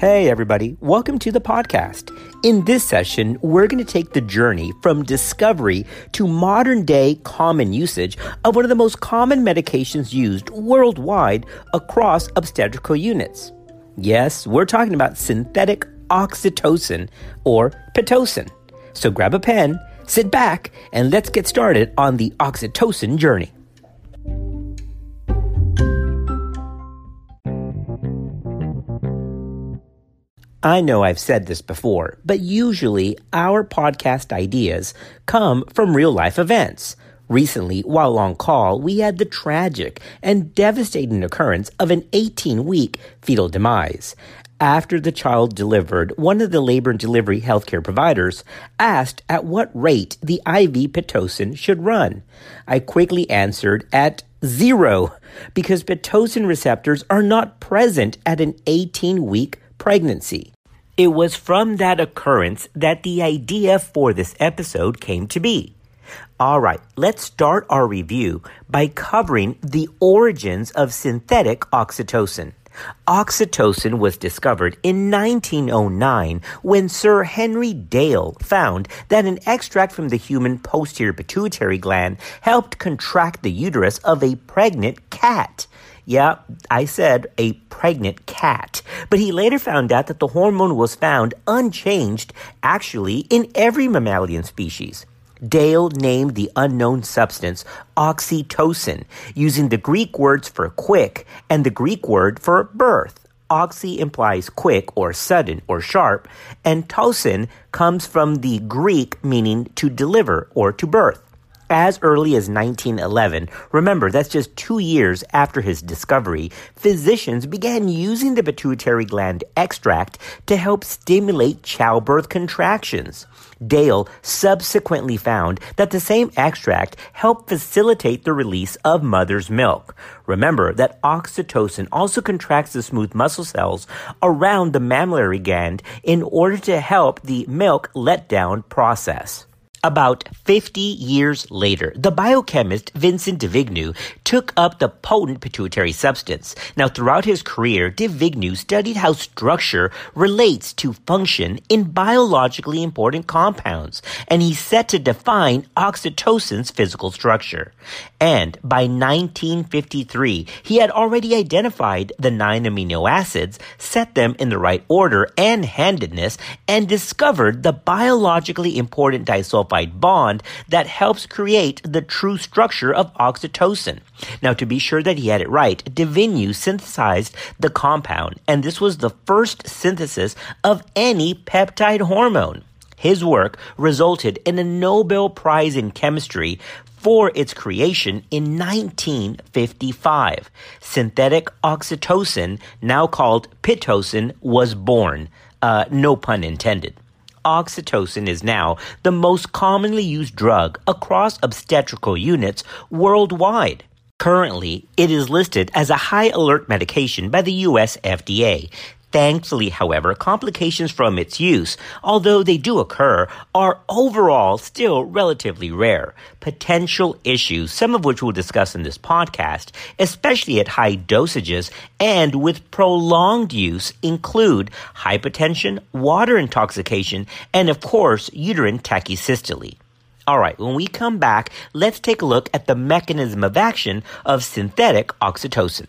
Hey, everybody, welcome to the podcast. In this session, we're going to take the journey from discovery to modern day common usage of one of the most common medications used worldwide across obstetrical units. Yes, we're talking about synthetic oxytocin or Pitocin. So grab a pen, sit back, and let's get started on the oxytocin journey. I know I've said this before, but usually our podcast ideas come from real life events. Recently, while on call, we had the tragic and devastating occurrence of an 18 week fetal demise. After the child delivered, one of the labor and delivery healthcare providers asked at what rate the IV Pitocin should run. I quickly answered at zero because Pitocin receptors are not present at an 18 week pregnancy. It was from that occurrence that the idea for this episode came to be. All right, let's start our review by covering the origins of synthetic oxytocin. Oxytocin was discovered in 1909 when Sir Henry Dale found that an extract from the human posterior pituitary gland helped contract the uterus of a pregnant cat. Yeah, I said a pregnant cat. But he later found out that the hormone was found unchanged actually in every mammalian species. Dale named the unknown substance oxytocin, using the Greek words for quick and the Greek word for birth. Oxy implies quick or sudden or sharp, and tocin comes from the Greek meaning to deliver or to birth as early as 1911, remember that's just two years after his discovery, physicians began using the pituitary gland extract to help stimulate childbirth contractions. Dale subsequently found that the same extract helped facilitate the release of mother's milk. Remember that oxytocin also contracts the smooth muscle cells around the mammillary gland in order to help the milk letdown process. About 50 years later, the biochemist Vincent du Vigneaud took up the potent pituitary substance. Now, throughout his career, du Vigneaud studied how structure relates to function in biologically important compounds, and he set to define oxytocin's physical structure. And by 1953, he had already identified the nine amino acids, set them in the right order and handedness, and discovered the biologically important disulfide bond that helps create the true structure of oxytocin. Now, to be sure that he had it right, du Vigneaud synthesized the compound, and this was the first synthesis of any peptide hormone. His work resulted in a Nobel Prize in Chemistry for its creation in 1955. Synthetic oxytocin, now called Pitocin, was born. Uh, no pun intended oxytocin is now the most commonly used drug across obstetrical units worldwide. Currently, it is listed as a high alert medication by the US FDA. Thankfully, however, complications from its use, although they do occur, are overall still relatively rare. Potential issues, some of which we'll discuss in this podcast, especially at high dosages and with prolonged use, include hypotension, water intoxication, and of course, uterine tachysystole. All right, when we come back, let's take a look at the mechanism of action of synthetic oxytocin.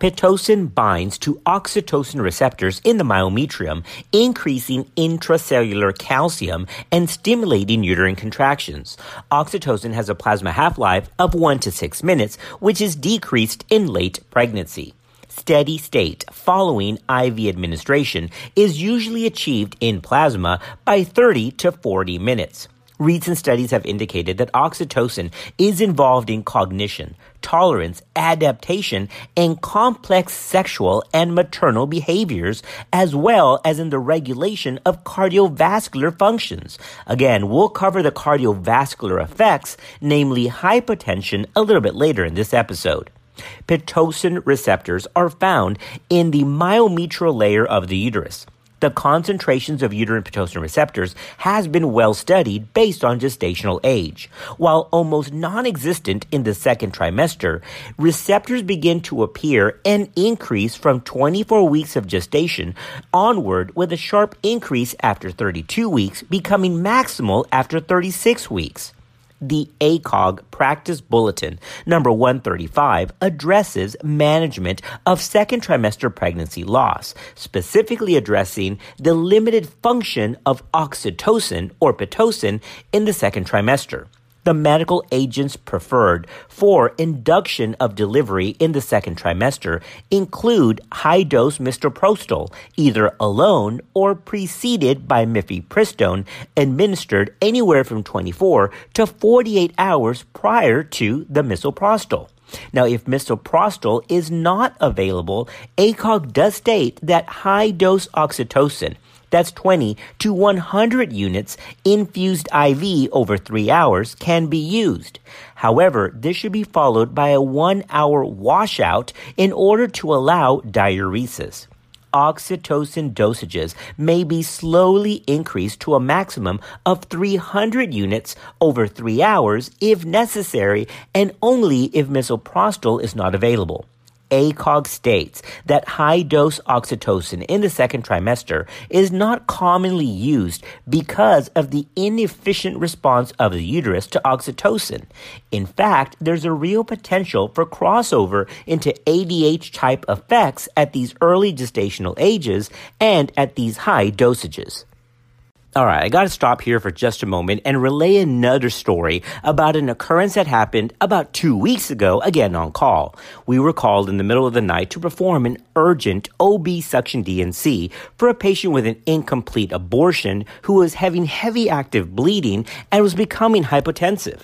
Pitocin binds to oxytocin receptors in the myometrium, increasing intracellular calcium and stimulating uterine contractions. Oxytocin has a plasma half-life of 1 to 6 minutes, which is decreased in late pregnancy. Steady state following IV administration is usually achieved in plasma by 30 to 40 minutes. Recent studies have indicated that oxytocin is involved in cognition, tolerance, adaptation, and complex sexual and maternal behaviors, as well as in the regulation of cardiovascular functions. Again, we'll cover the cardiovascular effects, namely hypertension, a little bit later in this episode. Pitocin receptors are found in the myometrial layer of the uterus the concentrations of uterine Pitocin receptors has been well studied based on gestational age. While almost non-existent in the second trimester, receptors begin to appear and increase from 24 weeks of gestation onward with a sharp increase after 32 weeks, becoming maximal after 36 weeks the ACOG Practice Bulletin number 135 addresses management of second trimester pregnancy loss, specifically addressing the limited function of oxytocin or pitocin in the second trimester the medical agents preferred for induction of delivery in the second trimester include high dose misoprostol, either alone or preceded by mifepristone, administered anywhere from 24 to 48 hours prior to the misoprostol. Now, if misoprostol is not available, ACOG does state that high dose oxytocin that's 20 to 100 units infused IV over three hours can be used. However, this should be followed by a one hour washout in order to allow diuresis oxytocin dosages may be slowly increased to a maximum of 300 units over three hours if necessary and only if misoprostol is not available. ACOG states that high dose oxytocin in the second trimester is not commonly used because of the inefficient response of the uterus to oxytocin. In fact, there's a real potential for crossover into ADH type effects at these early gestational ages and at these high dosages. All right, I got to stop here for just a moment and relay another story about an occurrence that happened about two weeks ago, again on call. We were called in the middle of the night to perform an urgent OB suction D&C for a patient with an incomplete abortion who was having heavy active bleeding and was becoming hypotensive.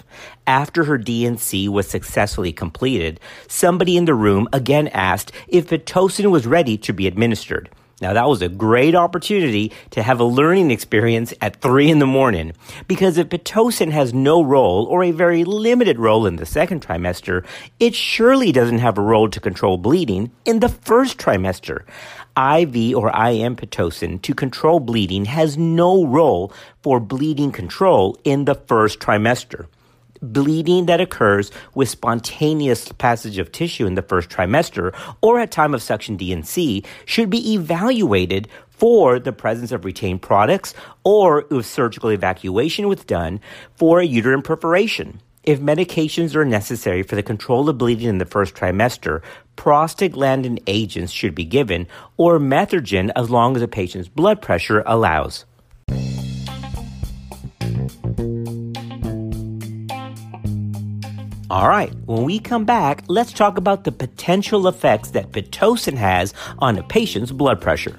After her D&C was successfully completed, somebody in the room again asked if Pitocin was ready to be administered. Now that was a great opportunity to have a learning experience at three in the morning because if Pitocin has no role or a very limited role in the second trimester, it surely doesn't have a role to control bleeding in the first trimester. IV or IM Pitocin to control bleeding has no role for bleeding control in the first trimester bleeding that occurs with spontaneous passage of tissue in the first trimester or at time of suction D&C should be evaluated for the presence of retained products or if surgical evacuation was done for a uterine perforation. If medications are necessary for the control of bleeding in the first trimester, prostaglandin agents should be given or methergine as long as the patient's blood pressure allows. All right, when we come back, let's talk about the potential effects that Pitocin has on a patient's blood pressure.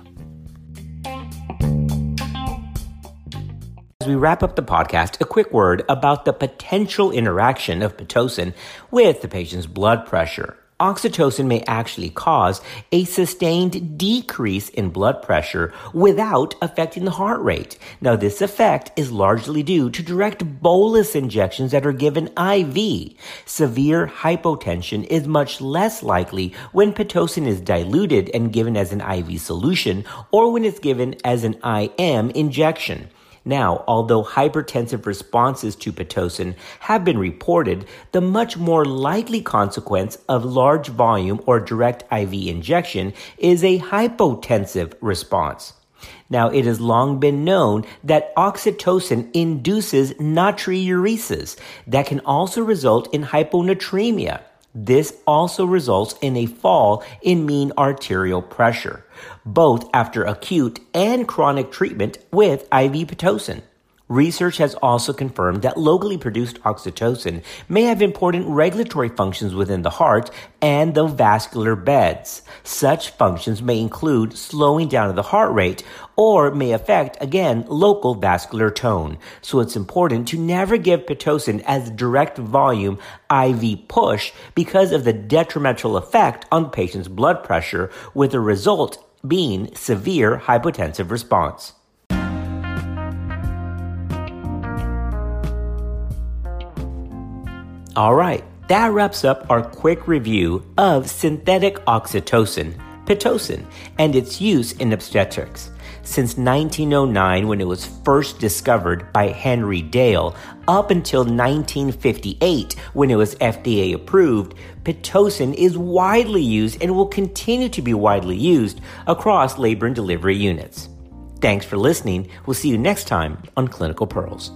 As we wrap up the podcast, a quick word about the potential interaction of Pitocin with the patient's blood pressure oxytocin may actually cause a sustained decrease in blood pressure without affecting the heart rate. Now, this effect is largely due to direct bolus injections that are given IV. Severe hypotension is much less likely when Pitocin is diluted and given as an IV solution or when it's given as an IM injection. Now, although hypertensive responses to Pitocin have been reported, the much more likely consequence of large volume or direct IV injection is a hypotensive response. Now, it has long been known that oxytocin induces natriuresis that can also result in hyponatremia. This also results in a fall in mean arterial pressure, both after acute and chronic treatment with IV Pitocin. Research has also confirmed that locally produced oxytocin may have important regulatory functions within the heart and the vascular beds. Such functions may include slowing down of the heart rate or may affect, again, local vascular tone. So it's important to never give Pitocin as direct volume IV push because of the detrimental effect on patient's blood pressure with the result being severe hypotensive response. All right, that wraps up our quick review of synthetic oxytocin, Pitocin, and its use in obstetrics. Since 1909, when it was first discovered by Henry Dale, up until 1958, when it was FDA approved, Pitocin is widely used and will continue to be widely used across labor and delivery units. Thanks for listening. We'll see you next time on Clinical Pearls.